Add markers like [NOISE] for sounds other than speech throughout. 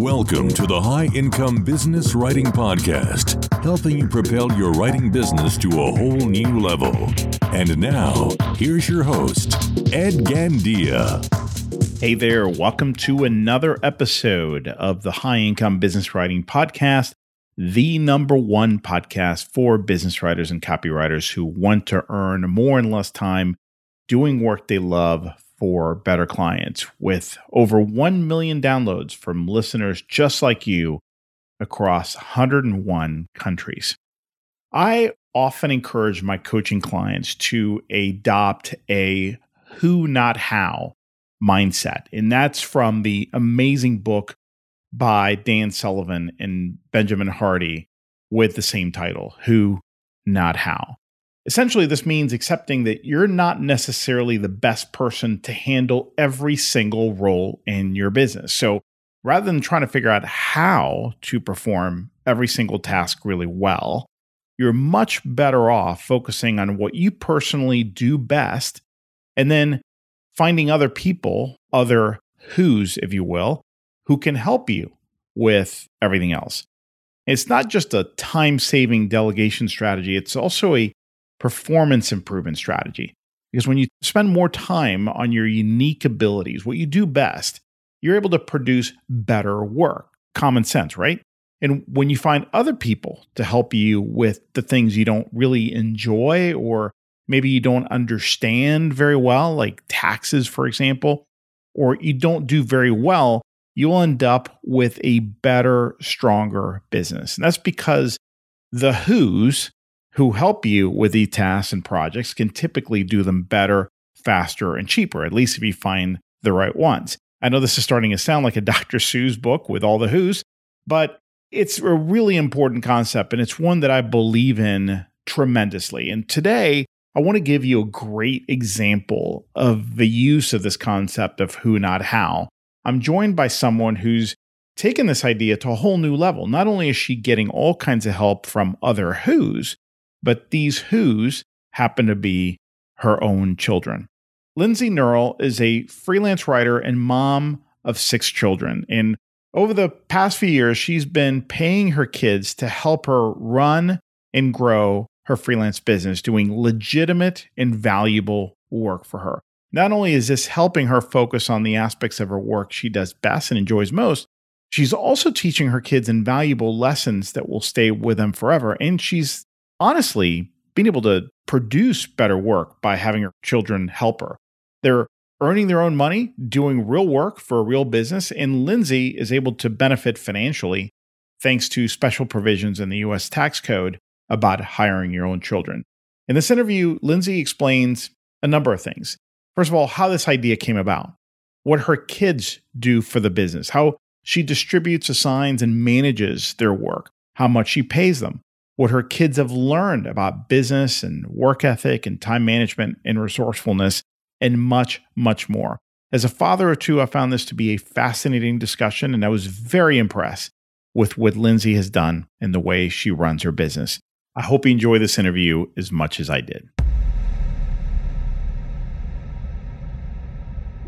Welcome to the High Income Business Writing Podcast, helping you propel your writing business to a whole new level. And now, here's your host, Ed Gandia. Hey there, welcome to another episode of the High Income Business Writing Podcast, the number one podcast for business writers and copywriters who want to earn more in less time doing work they love for better clients with over 1 million downloads from listeners just like you across 101 countries. I often encourage my coaching clients to adopt a who, not how mindset. And that's from the amazing book by Dan Sullivan and Benjamin Hardy with the same title Who, Not How. Essentially, this means accepting that you're not necessarily the best person to handle every single role in your business. So rather than trying to figure out how to perform every single task really well, you're much better off focusing on what you personally do best and then finding other people, other who's, if you will, who can help you with everything else. It's not just a time saving delegation strategy, it's also a performance improvement strategy. Because when you spend more time on your unique abilities, what you do best, you're able to produce better work. Common sense, right? And when you find other people to help you with the things you don't really enjoy or maybe you don't understand very well, like taxes, for example, or you don't do very well, you'll end up with a better, stronger business. And that's because the who's who help you with these tasks and projects can typically do them better, faster, and cheaper, at least if you find the right ones. I know this is starting to sound like a [LAUGHS] Dr. Seuss book with all the who's, but it's a really important concept and it's one that I believe in tremendously. And today, I want to give you a great example of the use of this concept of who, not how. I'm joined by someone who's taken this idea to a whole new level. Not only is she getting all kinds of help from other who's, but these who's happen to be her own children. Lindsay Nurl is a freelance writer and mom of six children. And over the past few years, she's been paying her kids to help her run and grow her freelance business, doing legitimate and valuable work for her. Not only is this helping her focus on the aspects of her work she does best and enjoys most, she's also teaching her kids invaluable lessons that will stay with them forever. And she's honestly being able to produce better work by having her children help her. They're earning their own money, doing real work for a real business, and Lindsay is able to benefit financially thanks to special provisions in the US tax code about hiring your own children. In this interview, Lindsay explains a number of things. First of all, how this idea came about, what her kids do for the business, how she distributes, assigns, and manages their work, how much she pays them, what her kids have learned about business and work ethic and time management and resourcefulness, and much, much more. As a father of two, I found this to be a fascinating discussion, and I was very impressed with what Lindsay has done and the way she runs her business. I hope you enjoy this interview as much as I did.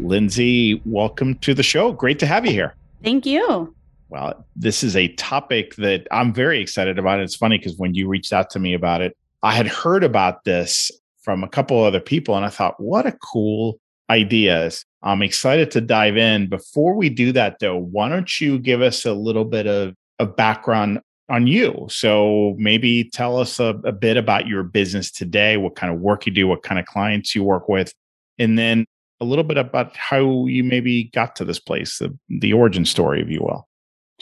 Lindsay, welcome to the show. Great to have you here. Thank you. Well, this is a topic that I'm very excited about. It's funny because when you reached out to me about it, I had heard about this from a couple other people and I thought, what a cool idea. I'm excited to dive in. Before we do that, though, why don't you give us a little bit of, a background on you? So maybe tell us a, a bit about your business today, what kind of work you do, what kind of clients you work with, and then a little bit about how you maybe got to this place, the, the origin story, if you will.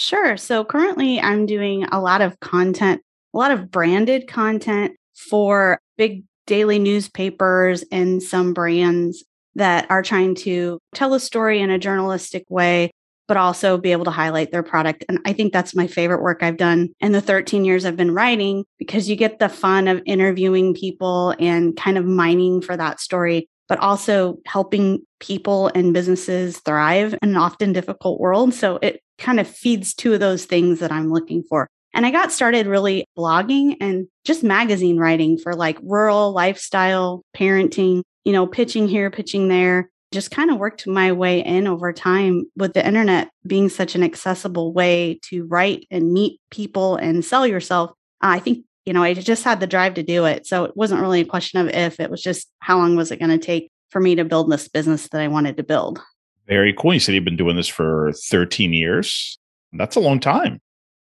Sure. So currently, I'm doing a lot of content, a lot of branded content for big daily newspapers and some brands that are trying to tell a story in a journalistic way, but also be able to highlight their product. And I think that's my favorite work I've done in the 13 years I've been writing because you get the fun of interviewing people and kind of mining for that story but also helping people and businesses thrive in an often difficult world. So it kind of feeds two of those things that I'm looking for. And I got started really blogging and just magazine writing for like rural lifestyle, parenting, you know, pitching here, pitching there. just kind of worked my way in over time with the internet being such an accessible way to write and meet people and sell yourself. I think, you know, I just had the drive to do it. So it wasn't really a question of if, it was just how long was it going to take for me to build this business that I wanted to build. Very cool. You said you've been doing this for 13 years. That's a long time.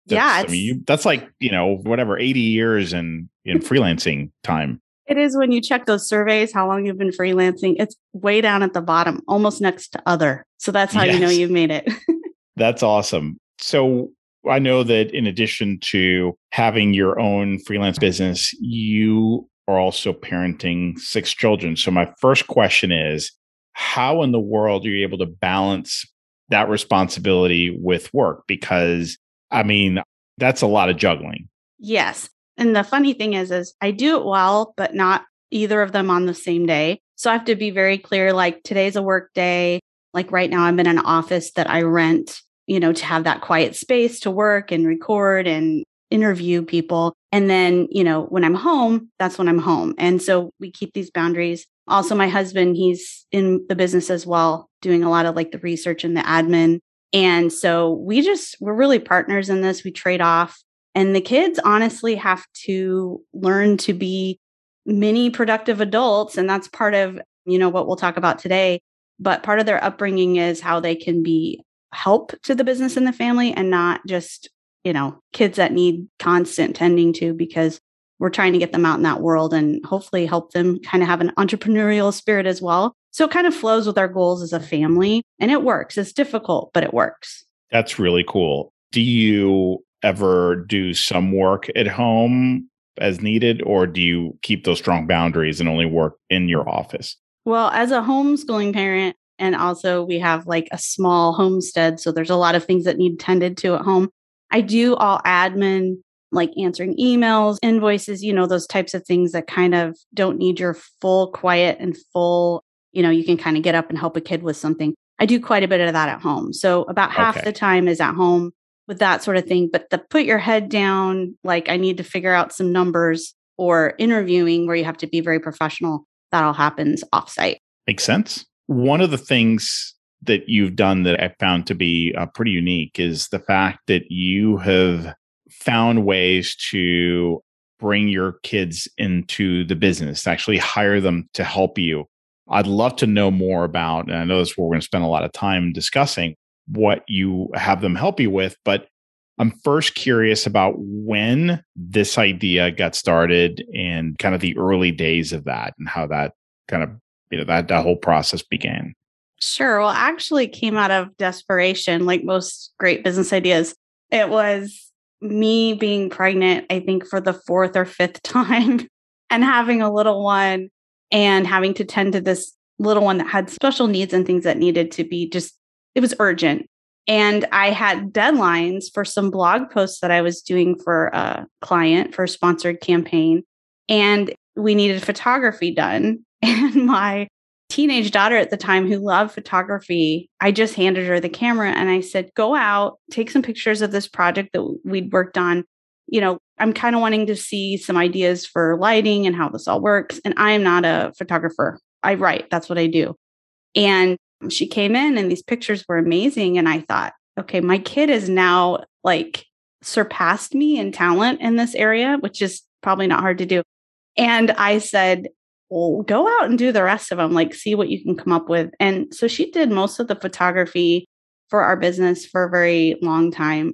That's, yeah. I mean, you, that's like, you know, whatever, 80 years in, in [LAUGHS] freelancing time. It is when you check those surveys, how long you've been freelancing, it's way down at the bottom, almost next to other. So that's how yes. you know you've made it. [LAUGHS] that's awesome. So I know that in addition to having your own freelance business, you are also parenting six children. So my first question is how in the world are you able to balance that responsibility with work? Because I mean, that's a lot of juggling. Yes. And the funny thing is, is I do it well, but not either of them on the same day. So I have to be very clear. Like today's a work day. Like right now, I'm in an office that I rent, you know, to have that quiet space to work and record and interview people. And then, you know, when I'm home, that's when I'm home. And so we keep these boundaries. Also, my husband, he's in the business as well, doing a lot of like the research and the admin. And so we just, we're really partners in this. We trade off. And the kids honestly have to learn to be mini productive adults. And that's part of, you know, what we'll talk about today. But part of their upbringing is how they can be help to the business and the family and not just, you know, kids that need constant tending to because we're trying to get them out in that world and hopefully help them kind of have an entrepreneurial spirit as well. So it kind of flows with our goals as a family and it works. It's difficult, but it works. That's really cool. Do you ever do some work at home as needed, or do you keep those strong boundaries and only work in your office? Well, as a homeschooling parent, and also we have like a small homestead, so there's a lot of things that need tended to at home. I do all admin, like answering emails, invoices, you know, those types of things that kind of don't need your full quiet and full, you know, you can kind of get up and help a kid with something. I do quite a bit of that at home. So about half okay. the time is at home with that sort of thing. But the put your head down, like I need to figure out some numbers or interviewing where you have to be very professional, that all happens offsite. Makes sense. One of the things that you've done that I found to be uh, pretty unique is the fact that you have found ways to bring your kids into the business, actually hire them to help you. I'd love to know more about, and I know this is where we're going to spend a lot of time discussing, what you have them help you with. But I'm first curious about when this idea got started and kind of the early days of that and how that kind of, you know, that, that whole process began. Sure. Well, actually came out of desperation, like most great business ideas. It was me being pregnant, I think for the fourth or fifth [LAUGHS] time and having a little one and having to tend to this little one that had special needs and things that needed to be just it was urgent. And I had deadlines for some blog posts that I was doing for a client for a sponsored campaign. And we needed photography done. [LAUGHS] And my teenage daughter at the time who loved photography, I just handed her the camera and I said, go out, take some pictures of this project that we'd worked on. You know, I'm kind of wanting to see some ideas for lighting and how this all works. And I am not a photographer. I write, that's what I do. And she came in and these pictures were amazing. And I thought, okay, my kid is now like surpassed me in talent in this area, which is probably not hard to do. And I said, well, go out and do the rest of them, like see what you can come up with. And so she did most of the photography for our business for a very long time.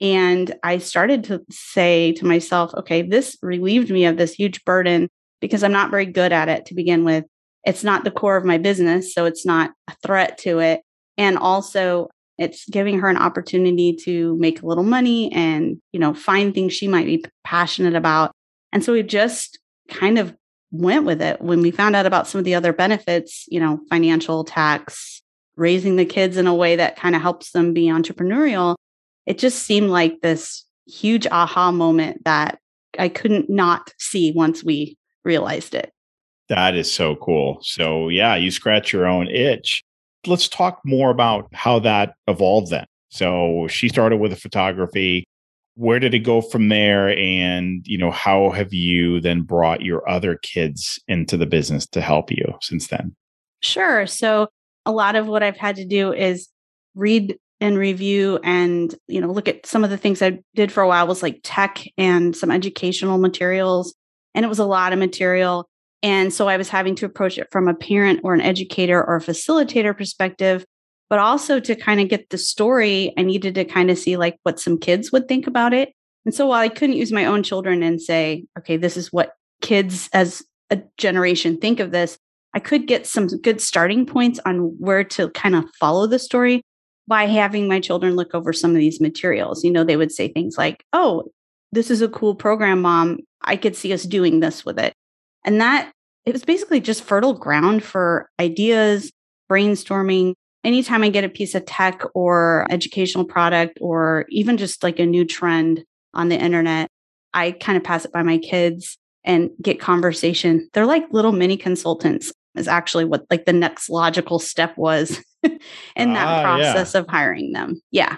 And I started to say to myself, okay, this relieved me of this huge burden because I'm not very good at it to begin with it's not the core of my business. So it's not a threat to it. And also, it's giving her an opportunity to make a little money and, you know, find things she might be passionate about. And so we just kind of went with it when we found out about some of the other benefits, you know, financial tax, raising the kids in a way that kind of helps them be entrepreneurial. It just seemed like this huge aha moment that I couldn't not see once we realized it. That is so cool. So, yeah, you scratch your own itch. Let's talk more about how that evolved then. So, she started with the photography. Where did it go from there? And, you know, how have you then brought your other kids into the business to help you since then? Sure. So, a lot of what I've had to do is read and review and you know look at some of the things I did for a while was like tech and some educational materials and it was a lot of material and so I was having to approach it from a parent or an educator or a facilitator perspective but also to kind of get the story I needed to kind of see like what some kids would think about it and so while I couldn't use my own children and say okay this is what kids as a generation think of this I could get some good starting points on where to kind of follow the story by having my children look over some of these materials. You know, they would say things like, Oh, this is a cool program, mom. I could see us doing this with it. And that it was basically just fertile ground for ideas, brainstorming. Anytime I get a piece of tech or educational product or even just like a new trend on the internet, I kind of pass it by my kids and get conversation. They're like little mini consultants is actually what like the next logical step was [LAUGHS] in that ah, process yeah. of hiring them. Yeah.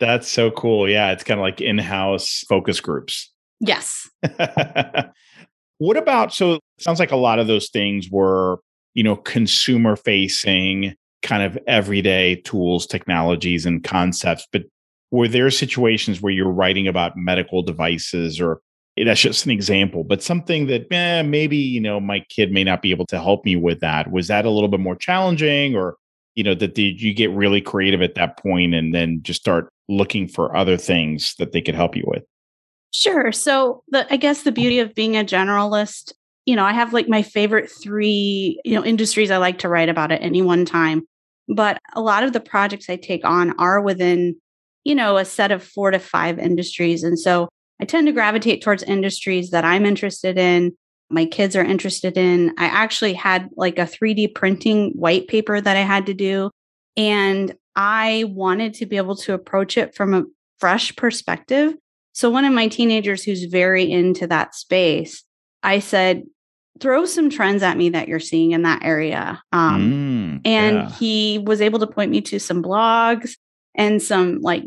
That's so cool. Yeah. It's kind of like in house focus groups. Yes. [LAUGHS] what about so sounds like a lot of those things were, you know, consumer facing kind of everyday tools, technologies, and concepts. But were there situations where you're writing about medical devices or that's just an example, but something that eh, maybe, you know, my kid may not be able to help me with that. Was that a little bit more challenging or, you know, that did you get really creative at that point and then just start looking for other things that they could help you with? Sure. So the I guess the beauty of being a generalist, you know, I have like my favorite three, you know, industries I like to write about at any one time. But a lot of the projects I take on are within, you know, a set of four to five industries. And so I tend to gravitate towards industries that I'm interested in, my kids are interested in. I actually had like a 3D printing white paper that I had to do. And I wanted to be able to approach it from a fresh perspective. So, one of my teenagers who's very into that space, I said, throw some trends at me that you're seeing in that area. Um, mm, and yeah. he was able to point me to some blogs and some like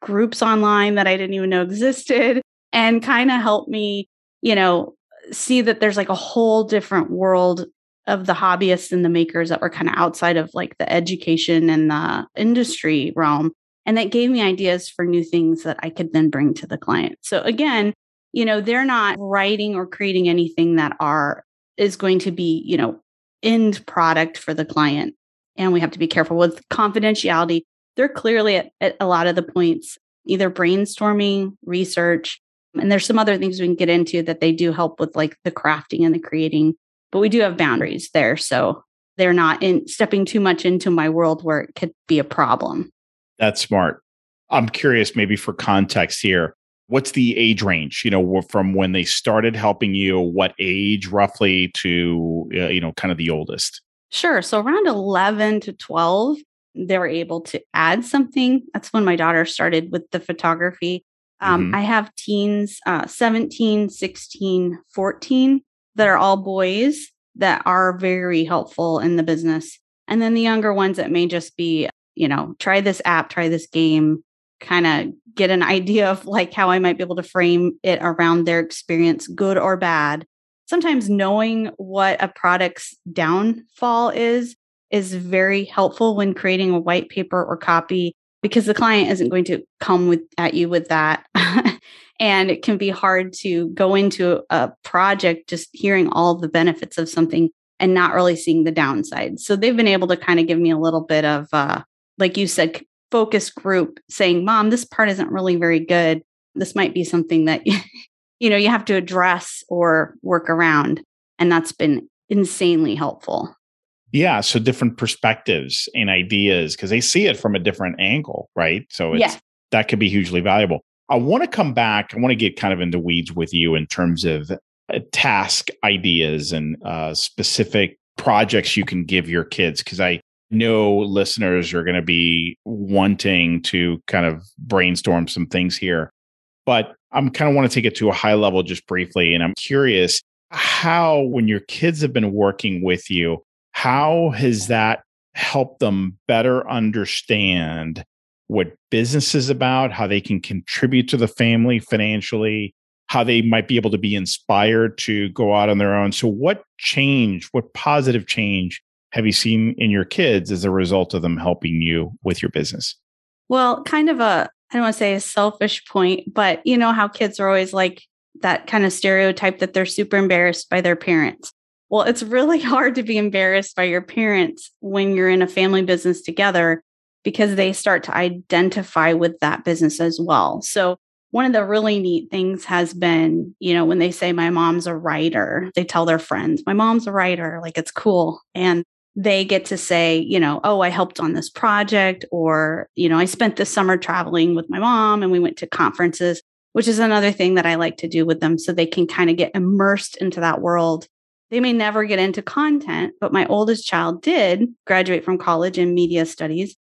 groups online that I didn't even know existed and kind of help me, you know, see that there's like a whole different world of the hobbyists and the makers that were kind of outside of like the education and the industry realm. And that gave me ideas for new things that I could then bring to the client. So again, you know, they're not writing or creating anything that are is going to be, you know, end product for the client. And we have to be careful with confidentiality. They're clearly at, at a lot of the points either brainstorming, research, and there's some other things we can get into that they do help with like the crafting and the creating, but we do have boundaries there. So they're not in stepping too much into my world where it could be a problem. That's smart. I'm curious, maybe for context here, what's the age range, you know, from when they started helping you, what age roughly to, uh, you know, kind of the oldest? Sure. So around 11 to 12, they were able to add something. That's when my daughter started with the photography. Um, mm-hmm. I have teens, uh, 17, 16, 14 that are all boys that are very helpful in the business. And then the younger ones that may just be, you know, try this app, try this game, kind of get an idea of like how I might be able to frame it around their experience, good or bad. Sometimes knowing what a product's downfall is is very helpful when creating a white paper or copy because the client isn't going to come with at you with that [LAUGHS] and it can be hard to go into a project just hearing all the benefits of something and not really seeing the downside so they've been able to kind of give me a little bit of uh, like you said focus group saying mom this part isn't really very good this might be something that [LAUGHS] you know you have to address or work around and that's been insanely helpful yeah. So different perspectives and ideas because they see it from a different angle, right? So it's, yeah. that could be hugely valuable. I want to come back. I want to get kind of into weeds with you in terms of uh, task ideas and uh, specific projects you can give your kids because I know listeners are going to be wanting to kind of brainstorm some things here. But I'm kind of want to take it to a high level just briefly. And I'm curious how, when your kids have been working with you, how has that helped them better understand what business is about, how they can contribute to the family financially, how they might be able to be inspired to go out on their own? So, what change, what positive change have you seen in your kids as a result of them helping you with your business? Well, kind of a, I don't want to say a selfish point, but you know how kids are always like that kind of stereotype that they're super embarrassed by their parents. Well, it's really [LAUGHS] hard to be embarrassed by your parents when you're in a family business together because they start to identify with that business as well. So, one of the really neat things has been, you know, when they say my mom's a writer, they tell their friends, my mom's a writer, like it's cool. And they get to say, you know, oh, I helped on this project, or, you know, I spent the summer traveling with my mom and we went to conferences, which is another thing that I like to do with them so they can kind of get immersed into that world. They may never get into content, but my oldest child did graduate from college in media studies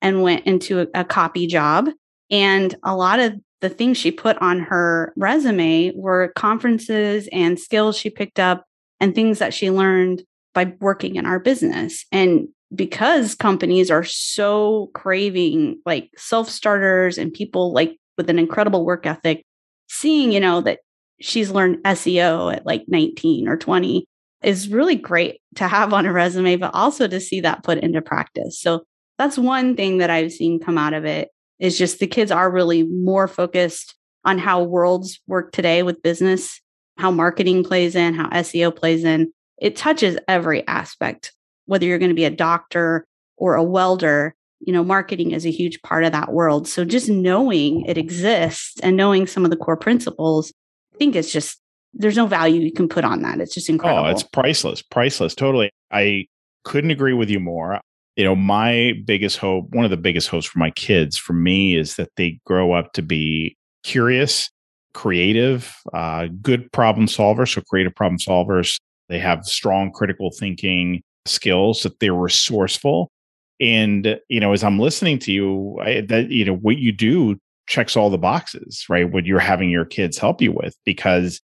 and went into a, a copy job. And a lot of the things she put on her resume were conferences and skills she picked up and things that she learned by working in our business. And because companies are so craving like self starters and people like with an incredible work ethic, seeing, you know, that she's learned SEO at like 19 or 20 is really great to have on a resume, but also to see that put into practice. So that's one thing that I've seen come out of it is just the kids are really more focused on how worlds work today with business, how marketing plays in, how SEO plays in. It touches every aspect, whether you're going to be a doctor or a welder, you know, marketing is a huge part of that world. So just knowing it exists and knowing some of the core principles, I think it's just there's no value you can put on that. It's just incredible. Oh, it's priceless, priceless. Totally. I couldn't agree with you more you know, my biggest hope, one of the biggest hopes for my kids, for me, is that they grow up to be curious, creative, uh, good problem solvers. So, creative problem solvers. They have strong critical thinking skills, that they're resourceful. And, you know, as I'm listening to you, I, that, you know, what you do checks all the boxes, right? What you're having your kids help you with, because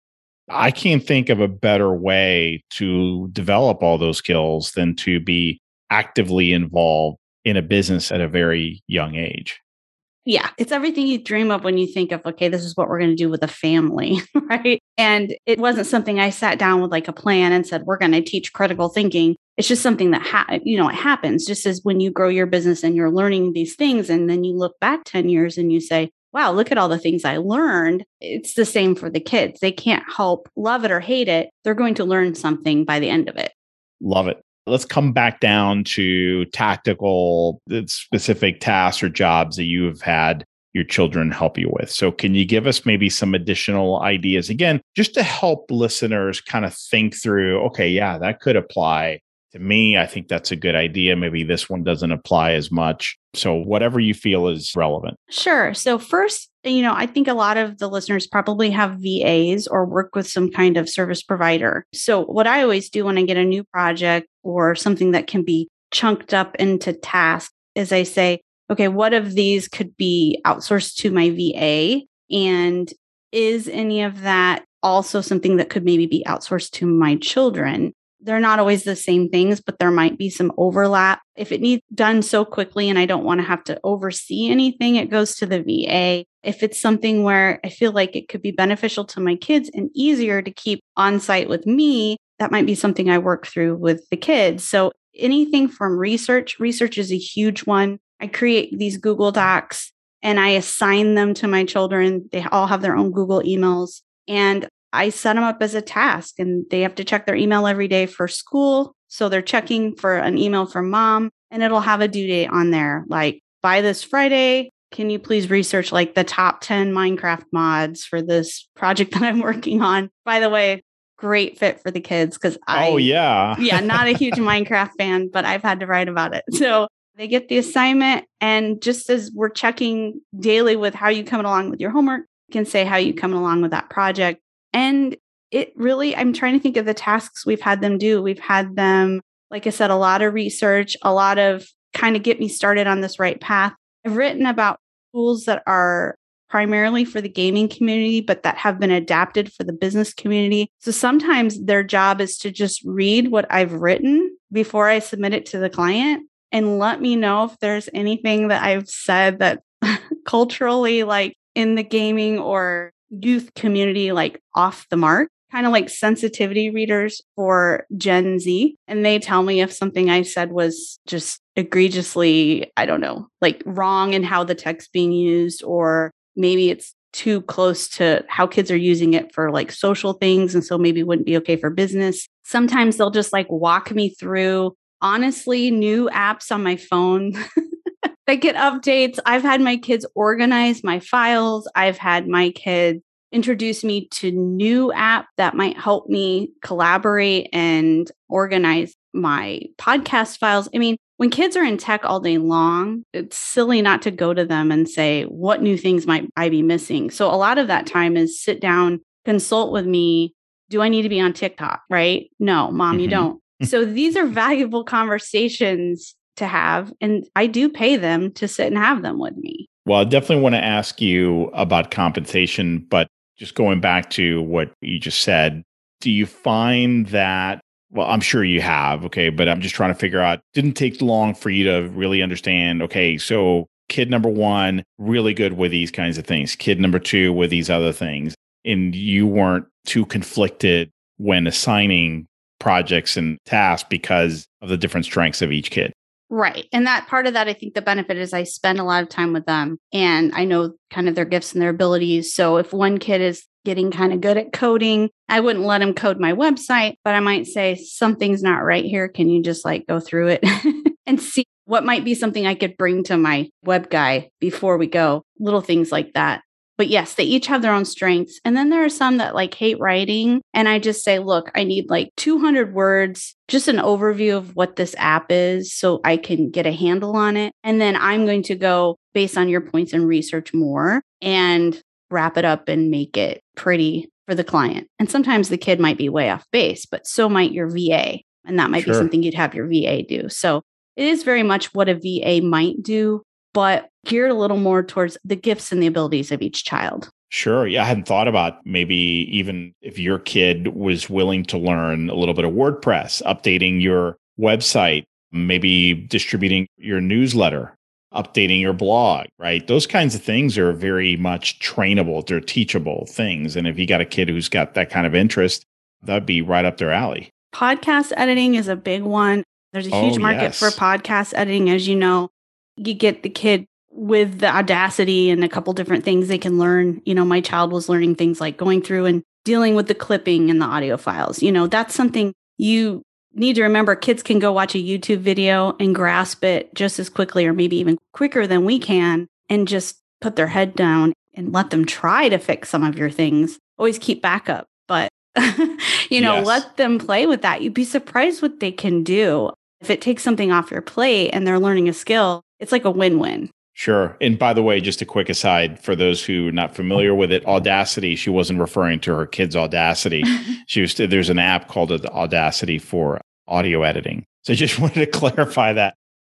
I can't think of a better way to develop all those skills than to be actively involved in a business at a very young age. Yeah, it's everything you dream of when you think of, okay, this is what we're going to do with a family, [LAUGHS] right? And it wasn't something I sat down with like a plan and said, we're going to teach critical thinking. It's just something that, ha- you know, it happens just as when you grow your business and you're learning these things. And then you look back 10 years and you say, wow, look at all the things I learned. It's the same for the kids. They can't help love it or hate it. They're going to learn something by the end of it. Love it let's come back down to tactical uh, specific tasks or jobs that you have had your children help you with. So, can you give us maybe some additional ideas again, just to help listeners kind of think through, okay, yeah, that could apply to me. I think that's a good idea. Maybe this one doesn't apply as much. So, whatever you feel is relevant. Sure. So, first, you know, I think a lot of the listeners probably have VAs or work with some kind of service provider. So, what I always do when I get a new project or something that can be chunked up into tasks is I say, okay, what of these could be outsourced to my VA? And is any of that also something that could maybe be outsourced to my children? They're not always the same things, but there might be some overlap. If it needs done so quickly and I don't want to have to oversee anything, it goes to the VA. If it's something where I feel like it could be beneficial to my kids and easier to keep on site with me, that might be something I work through with the kids. So anything from research, research is a huge one. I create these Google Docs and I assign them to my children. They all have their own Google emails. And I set them up as a task and they have to check their email every day for school. So they're checking for an email from mom and it'll have a due date on there. Like by this Friday, can you please research like the top 10 Minecraft mods for this project [LAUGHS] that I'm working on? By the way, great fit for the kids because I, oh, yeah. yeah, [LAUGHS] not a huge Minecraft fan, but I've had to write about it. So they get the assignment. And just as we're checking daily with how you coming along with your homework, you can say how you coming along with that project. And it really, I'm trying to think of the tasks we've had them do. We've had them, like I said, a lot of research, a lot of kind of get me started on this right path. I've written about tools that are primarily for the gaming community, but that have been adapted for the business community. So sometimes their job is to just read what I've written before I submit it to the client and let me know if there's anything that I've said that [LAUGHS] culturally, like in the gaming or youth community, like off the mark. kind of like sensitivity readers for Gen Z. And they tell me if something I said was just egregiously, I don't know, like wrong in how the text being used, or maybe it's too close to how kids are using it for like social things. And so maybe wouldn't be okay for business. Sometimes they'll just like walk me through honestly new apps on my phone [LAUGHS] that get updates. I've had my kids organize my files. I've had my kids introduce me to new app that might help me collaborate and organize my podcast files. I mean, when kids are in tech all day long, it's silly not to go to them and say, what new things might I be missing? So a lot of that time is sit down, consult with me. Do I need to be on TikTok? Right? No, mom, mm-hmm. you don't. so these are valuable conversations to have. And I do pay them to sit and have them with me. Well, I definitely want to ask you about compensation, but just going back to what you just said, do you find that well, I'm sure you have, okay, but I'm just trying to figure out didn't take long for you to really understand, okay, so kid number 1 really good with these kinds of things, kid number 2 with these other things, and you weren't too conflicted when assigning projects and tasks because of the different strengths of each kid. Right. And that part of that, I think the benefit is I spend a lot of time with them and I know kind of their gifts and their abilities. So if one kid is getting kind of good at coding, I wouldn't let him code my website, but I might say, something's not right here. Can you just like go through it [LAUGHS] and see what might be something I could bring to my web guy before we go? Little things like that but yes, they each have their own strengths. And then there are some that like hate writing. And I just say, look, I need like 200 words, just an overview of what this app is so I can get a handle on it. And then I'm going to go based on your points and research more and wrap it up and make it pretty for the client. And sometimes the kid might be way off base, but so might your VA. And that might sure. be something you'd have your VA do. So it is very much what a VA might do but geared a little more towards the gifts and the abilities of each child. Sure. Yeah. I hadn't thought about maybe even if your kid was willing to learn a little bit of WordPress, updating your website, maybe distributing your newsletter, updating your blog, right? Those kinds of things are very much trainable. They're teachable things. And if you got a kid who's got that kind of interest, that'd be right up their alley. Podcast editing is a big one. There's a huge oh, market yes. for podcast editing, as you know you get the kid with the audacity and a couple different things they can learn. You know, my child was learning things like going through and dealing with the clipping and the audio files. You know, that's something you need to remember kids can go watch a YouTube video and grasp it just as quickly or maybe even quicker than we can and just put their head down and let them try to fix some of your things. Always keep backup, but [LAUGHS] you know, yes. let them play with that. You'd be surprised what they can do. If it takes something off your plate and they're learning a skill, it's like a win-win. Sure. And by the way, just a quick aside for those who are not familiar with it, Audacity, she wasn't referring to her kid's Audacity. [LAUGHS] she was there's an app called Audacity for audio editing. So I just [LAUGHS] wanted to clarify that.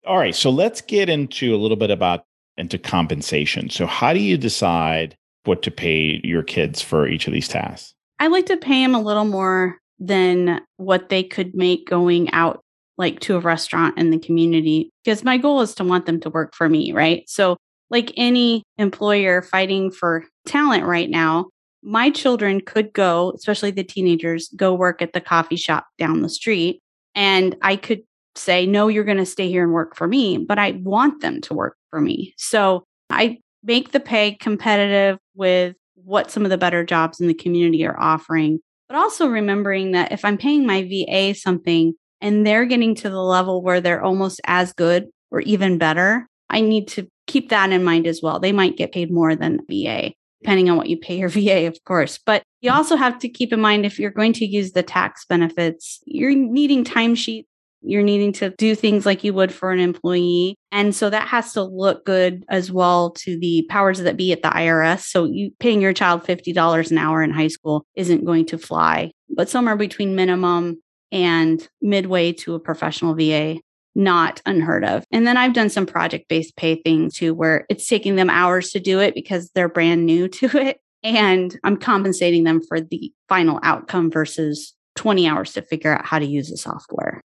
All right, so let's get into a little bit about into compensation. So how do you decide what to pay your kids for each of these tasks? I like to pay them a little more than what they could make going out like to a restaurant in the community because my goal is to want them to work for me, right? So, like any employer fighting for talent right now, my children could go, especially the teenagers, go work at the coffee shop down the street. And I could say, no, you're going to stay here and work for me, but I want them to work for me. So I make the pay competitive with what some of the better jobs in the community are offering, but also remembering that if I'm paying my VA something, and they're getting to the level where they're almost as good or even better, I need to keep that in mind as well. They might get paid more than VA, depending on what you pay your [LAUGHS] VA, of course. But you also have to keep in mind if you're going to use the tax benefits, you're needing timesheets. You're needing to do things like you would for an employee. And so that has to look good as well to the powers that be at the IRS. So you paying your child $50 an hour in high school isn't going to fly, but somewhere between minimum and midway to a professional VA, not unheard of. And then I've done some project based pay things too, where it's taking them hours to do it because they're brand new [LAUGHS] to it. And I'm compensating them for the final outcome versus 20 hours to figure out how to use the software.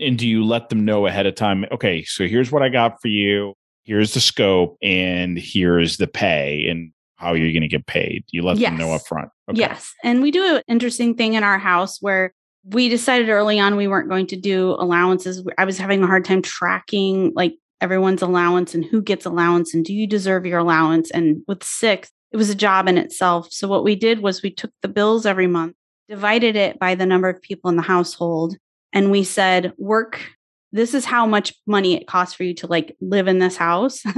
And do you let them know ahead of time? Okay, so here's what I got for you. Here's the scope and here's the pay. And how you're going to get paid. You let yes. them know up front. Okay. Yes. And we do an interesting thing in our house where we decided early on we weren't going to do allowances. I was having a hard time tracking like everyone's allowance and who gets allowance and do you deserve your allowance. And with six, it was a job in itself. So what we did was we took the bills every month, divided it by the number of people in the household, and we said, work. This is how much money it costs for you to like live in this house. [LAUGHS] and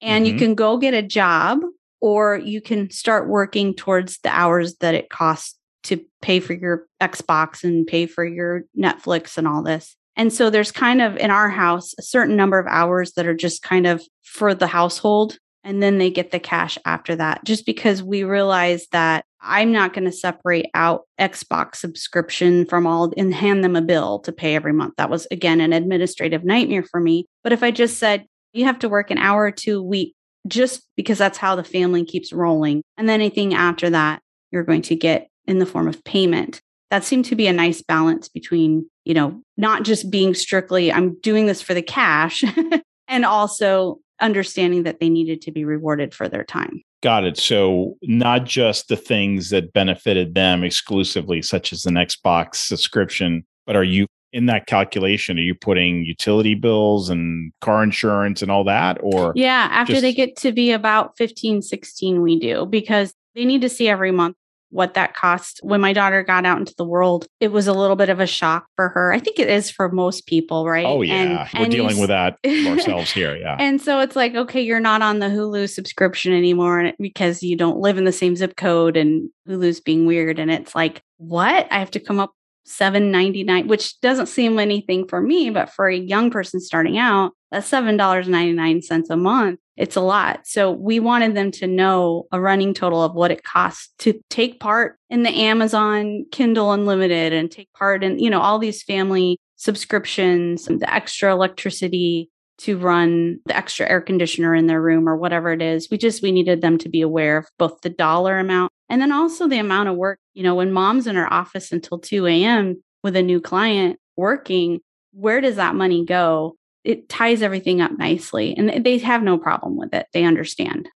mm-hmm. you can go get a job or you can start working towards the hours that it costs to pay for your Xbox and pay for your Netflix and all this. And so there's kind of in our house a certain number of hours that are just kind of for the household. And then they get the cash after that, just because we realize that I'm not going to separate out Xbox subscription from all and hand them a bill to pay every month. That was, again, an administrative nightmare for me. But if I just said, you have to work an hour or two a week, just because that's how the family keeps rolling. And then anything after that, you're going to get in the form of payment. That seemed to be a nice balance between, you know, not just being strictly, I'm doing this for the cash, [LAUGHS] and also understanding that they needed to be rewarded for their time. Got it. So, not just the things that benefited them exclusively, such as an Xbox subscription, but are you in that calculation? Are you putting utility bills and car insurance and all that? Or, yeah, after just- they get to be about 15, 16, we do because they need to see every month what that cost. When my daughter got out into the world it was a little bit of a shock for her. I think it is for most people right? Oh yeah. And, we're and dealing with that [LAUGHS] ourselves here yeah. And so it's like okay you're not on the hulu subscription anymore because you don't live in the same zip code and hulu's being weird and it's like what? I have to come up 7.99 which doesn't seem anything for me but for a young person starting out that's $7.99 a month it's a lot. So we wanted them to know a running total of what it costs to take part in the Amazon Kindle Unlimited and take part in, you know, all these family subscriptions, the extra electricity to run the extra air conditioner in their room or whatever it is. We just we needed them to be aware of both the dollar amount and then also the amount of work. You know, when mom's in her office until 2 a.m. with a new client working, where does that money go? It ties everything up nicely and they have no problem with it. They understand.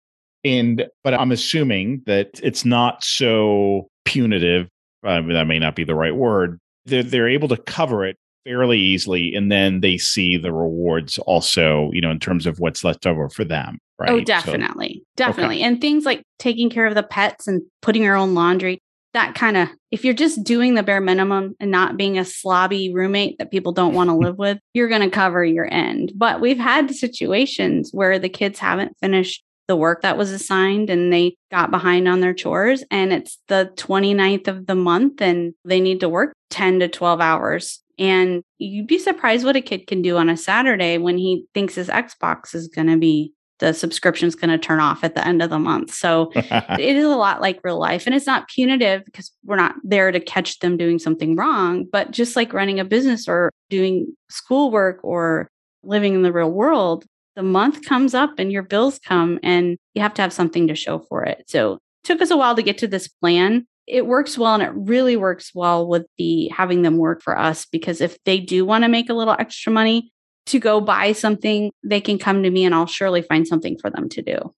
And, but I'm assuming that it's not so punitive. Uh, that may not be the right word. They're, they're able to cover it fairly easily. And then they see the rewards also, you know, in terms of what's left over for them. Oh, right. Oh, definitely. So, definitely. Okay. And things like taking care of the pets and putting your own laundry that kind of if you're just doing the bare minimum and not being a slobby roommate that people don't want to [LAUGHS] live with, you're going to cover your end. But we've had situations where the kids haven't finished the work that was assigned and they got behind on their chores and it's the 29th of the month and they need to work 10 to 12 hours. And you'd be surprised what a kid can do on a Saturday when he thinks his Xbox is going to be the subscription is going to turn off at the end of the month. So [LAUGHS] it is a lot like real life. And it's not punitive because we're not there to catch them doing something wrong, but just like running a business or doing schoolwork or living in the real world, the month comes up and your bills come and you have to have something to show for it. So it took us a while to get to this plan. It works well and it really works well with the having them work for us because if they do want to make a little extra money, to go buy something, they can come to me and I'll surely find something for them to do.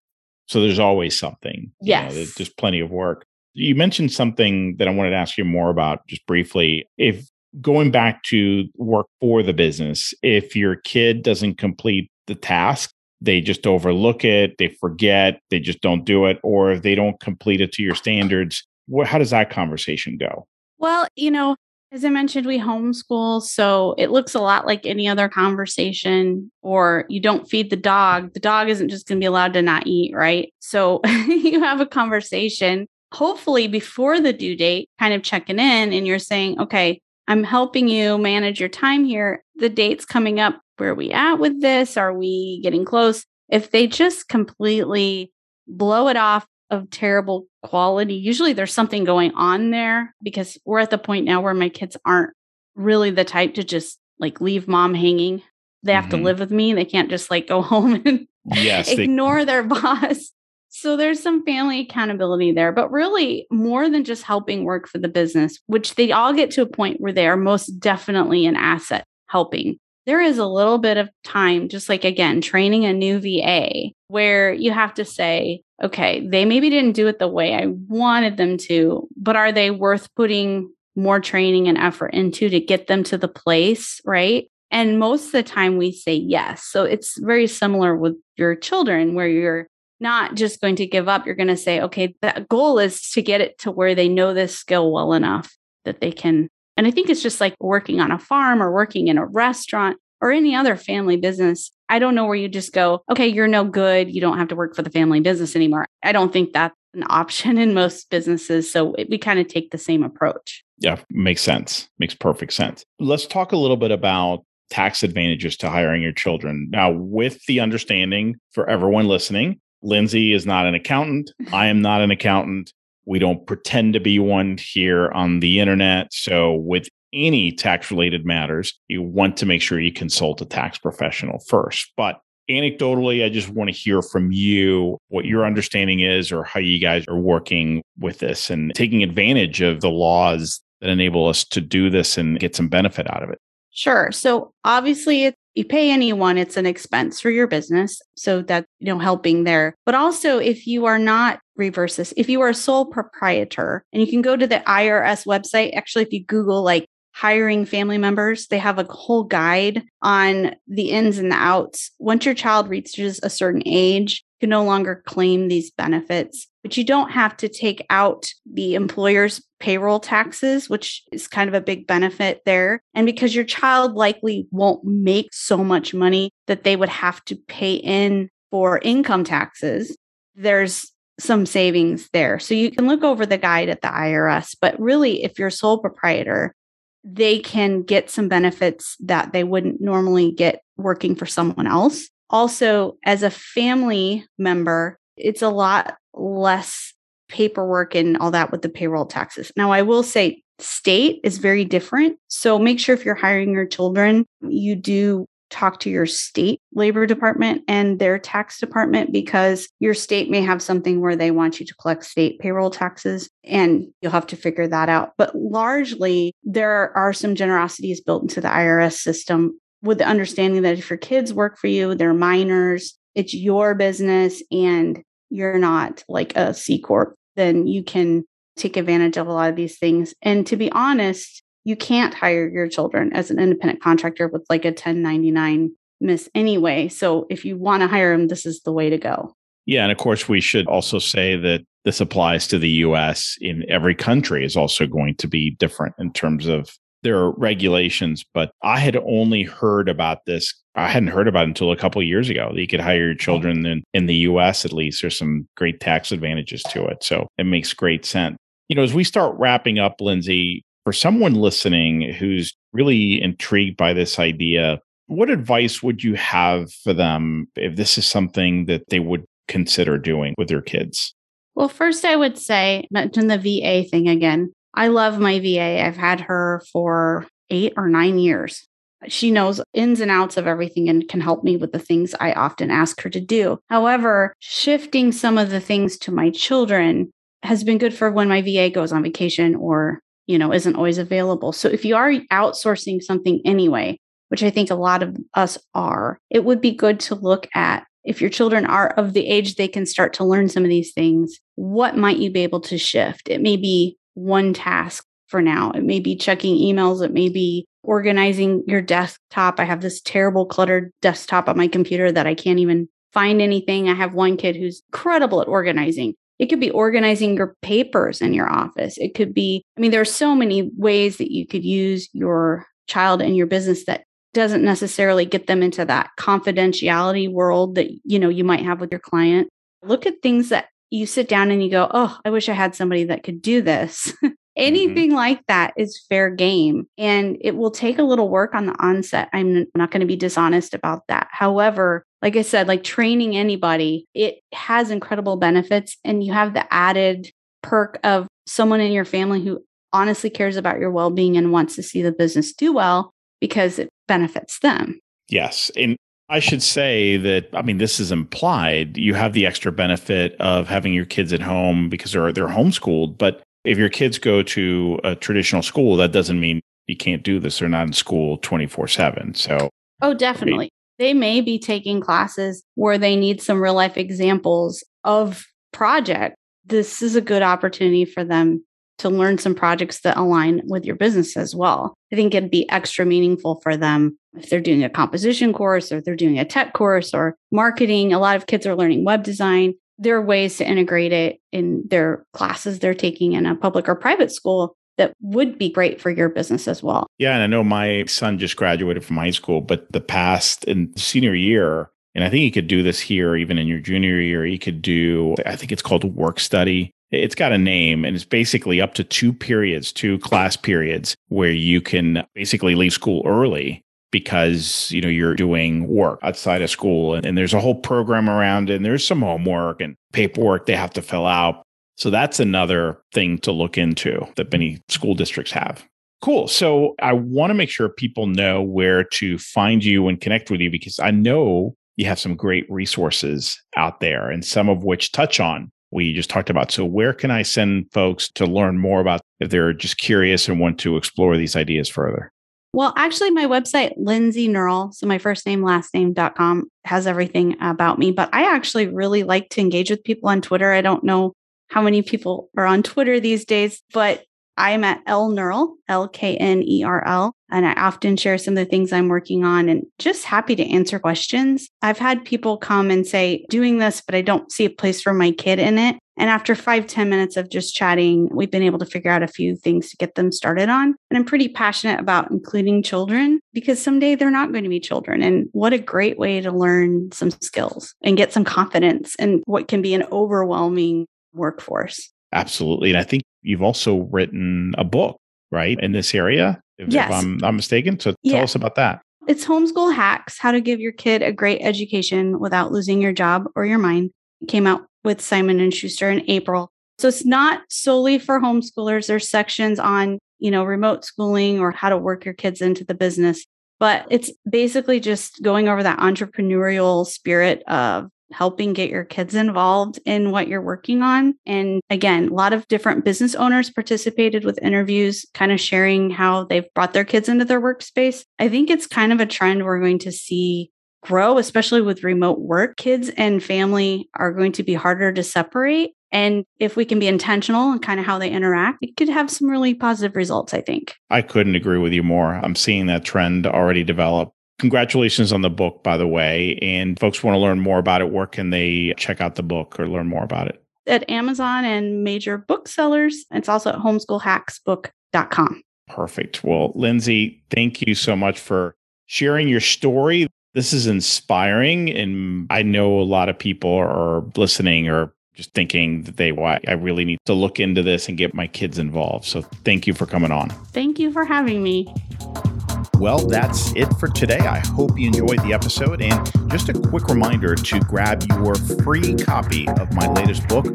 So there's always something. Yes. You know, there's plenty of work. You mentioned something that I wanted to ask you more about just briefly. If going back to work for the business, if your kid doesn't complete the task, they just overlook it, they forget, they just don't do it, or if they don't complete it to your standards, what, how does that conversation go? Well, you know, as I mentioned, we homeschool, so it looks a lot like any other conversation. Or you don't feed the dog, the dog isn't just going to be allowed to not eat, right? So [LAUGHS] you have a conversation, hopefully before the due date, kind of checking in, and you're saying, okay, I'm helping you manage your time here. The date's coming up. Where are we at with this? Are we getting close? If they just completely blow it off of terrible quality. Usually there's something going on there because we're at the point now where my kids aren't really the type to just like leave mom hanging. They have mm-hmm. to live with me. They can't just like go [LAUGHS] home and yes, ignore they- their boss. So there's some family accountability there, but really more than just helping work for the business, which they all get to a point where they are most definitely an asset helping. There is a little bit of time, just like again, training a new VA where you have to say, okay, they maybe didn't do it the way I wanted them to, but are they worth putting more training and effort into to get them to the place, right? And most of the time we say yes. So it's very similar with your children where you're not just going to give up. You're going to say, okay, the goal is to get it to where they know this skill well enough that they can. And I think it's just like working on a farm or working in a restaurant or any other family business. I don't know where you just go, okay, you're no good. You don't have to work for the family business anymore. I don't think that's an [LAUGHS] option in most businesses. So we kind of take the same approach. Yeah, makes sense. Makes perfect sense. Let's talk a little bit about tax advantages to hiring your children. Now, with the understanding for everyone listening, Lindsay is not an accountant. [LAUGHS] I am not an accountant. We don't pretend to be one here on the internet. So, with any tax related matters, you want to make sure you consult a tax professional first. But anecdotally, I just want to hear from you what your understanding is or how you guys are working with this and taking advantage of the laws that enable us to do this and get some benefit out of it. Sure. So obviously if you pay anyone, it's an expense for your business. So that, you know, helping there. But also if you are not reverse this, if you are a sole proprietor and you can go to the IRS website, actually, if you Google like hiring family members. They have a whole guide on the ins and the outs. Once your child reaches a certain age, you can no longer claim these benefits, but you don't have to take out the employer's payroll taxes, which is kind of a big benefit there. And because your child likely won't make so much money that they would have to pay in for income taxes, there's some savings there. So you can look over the guide at the IRS, but really, if you're a sole proprietor, they can get some benefits that they wouldn't normally get working for someone else. Also, as a family member, it's a lot less paperwork and all that with the payroll taxes. Now, I will say state is very different. So make sure if you're hiring your children, you do talk to your state labor department and their tax department because your state may have something where they want you to collect state payroll taxes and you'll have to figure that out. But largely, there are some generosities built into the IRS system with the understanding that if your kids work for you, they're minors, it's your business and you're not like a C Corp, then you can take advantage of a lot of these things. And to be honest, you can't hire your children as an independent contractor with like a 1099 MISC anyway. So if you want to hire them, this is the way to go. Yeah. And of course, we should also say that this applies to the US in every country is also going to be different in terms of their regulations. But I had only heard about this. I hadn't heard about it until a couple years ago. That you could hire your mm-hmm. children in, in the US at least. There's some great tax advantages to it. So it makes great sense. You know, as we start wrapping up, Lindsay, for someone listening who's really intrigued by this idea, what advice would you have for them if this is something that they would consider doing with their kids? Well, first, I would say, mention the VA thing again. I love my VA. I've had her for eight or nine years. She knows ins and outs of everything and can help me with the things I often ask her to do. However, shifting some of the things to my children has been good for when my VA goes on vacation or you know, isn't always available. So if you are outsourcing something anyway, which I think a lot of us are, it would be good to look at if your children are of the age they can start to learn some of these things, what might you be able to shift? It may be one task for now. It may be checking emails. It may be organizing your desktop. I have this terrible cluttered desktop on my computer that I can't even find anything. I have one kid who's incredible at organizing. It could be organizing your papers in your office. It could be, I mean, there are so many ways that you could use your child and your business that doesn't necessarily get them into that confidentiality world that you know you might have with your client. Look at things that you sit down and you go, "Oh, I wish I had somebody that could do this." [LAUGHS] Mm-hmm. Anything mm-hmm. like that is fair game. And it will take a little work on the onset. I'm not going to be dishonest about that. However, like I said, like training anybody, it has incredible benefits. And you have the added perk of someone in your family who honestly cares about your well being and wants to see the business do well because it benefits them. Yes. And I should say that I mean this is implied. You have the extra benefit of having your kids at home because they're they're homeschooled. But if your kids go to a traditional school, that doesn't mean you can't do this. They're not in school twenty four seven. So oh, definitely. They may be taking classes where they need some real life examples of project. This is a good opportunity for them to learn some projects that align with your business as well. I think it'd be extra meaningful for them if they're doing a composition course or they're doing a tech course or marketing. A lot of kids are learning web design. There are ways to integrate it in their classes they're taking in a public or private school that would be great for your business as well. Yeah. And I know my son just graduated from high school, but the past and senior year, and I think you could do this here, even in your junior year, you could do, I think it's called work study. It's got a name and it's basically up to two periods, two class periods where you can basically leave school early because you know you're doing work outside of school and, and, there's a whole program around it and there's some homework and paperwork they have to fill out so that's another thing to look into that many school districts have cool so i want to make sure people know where to find you and connect with you because i know you have some great resources out there and some of which touch on we just talked about. So, where can I send folks to learn more about if they're just curious and want to explore these ideas further? Well, actually, my website, Lindsay Knerl, so my first name, last name.com, has everything about me. But I actually really like to engage with people on Twitter. I don't know how many people are on Twitter these days, but I'm at L Knerl, L K N E R L, and I often share some of the things I'm working on and just happy to answer questions. I've had people come and say, doing this, but I don't see a place for my kid in it. And after five ten minutes of just chatting, we've been able to figure out a few things to get them started on. And I'm pretty passionate about including children because someday they're not going to be children. And what a great way to learn some skills and get some confidence in what can be an overwhelming workforce. Absolutely. And I think you've also written a book, right, in this area, if, yes. if I'm not mistaken. So tell yeah. us about that. It's Homeschool Hacks How to Give Your Kid a Great Education Without Losing Your Job or Your Mind. It came out with Simon and Schuster in April. So it's not solely for homeschoolers. There's sections on, you know, remote schooling or how to work your kids into the business. But it's basically just going over that entrepreneurial spirit of helping get your kids involved in what you're working on. And again, a lot of different business owners participated with interviews, kind of sharing how they've brought their kids into their workspace. I think it's kind of a trend we're going to see grow, especially with remote work. Kids and family are going to be harder to separate. And if we can be intentional and kind of how they interact, it could have some really positive results, I think. I couldn't agree with you more. I'm seeing that trend already develop. Congratulations on the book, by the way. And folks want to learn more about it. Where can they check out the book or learn more about it? At Amazon and major booksellers. It's also at homeschoolhacksbook.com. Perfect. Well, Lindsay, thank you so much for sharing your story. This is inspiring. And I know a lot of people are listening or just thinking that they, why I really need to look into this and get my kids involved. So thank you for coming on. Thank you for having me. Well, that's it for today. I hope you enjoyed the episode. And just a quick reminder to grab your free copy of my latest book,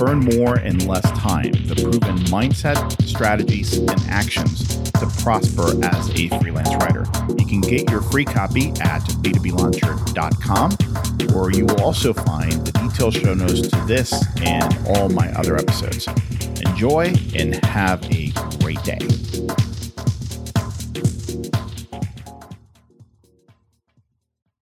Earn More in Less Time The Proven Mindset, Strategies, and Actions to Prosper as a Freelance Writer. You can get your free copy at b2blauncher.com, or you will also find the detailed show notes to this and all my other episodes. Enjoy and have a great day.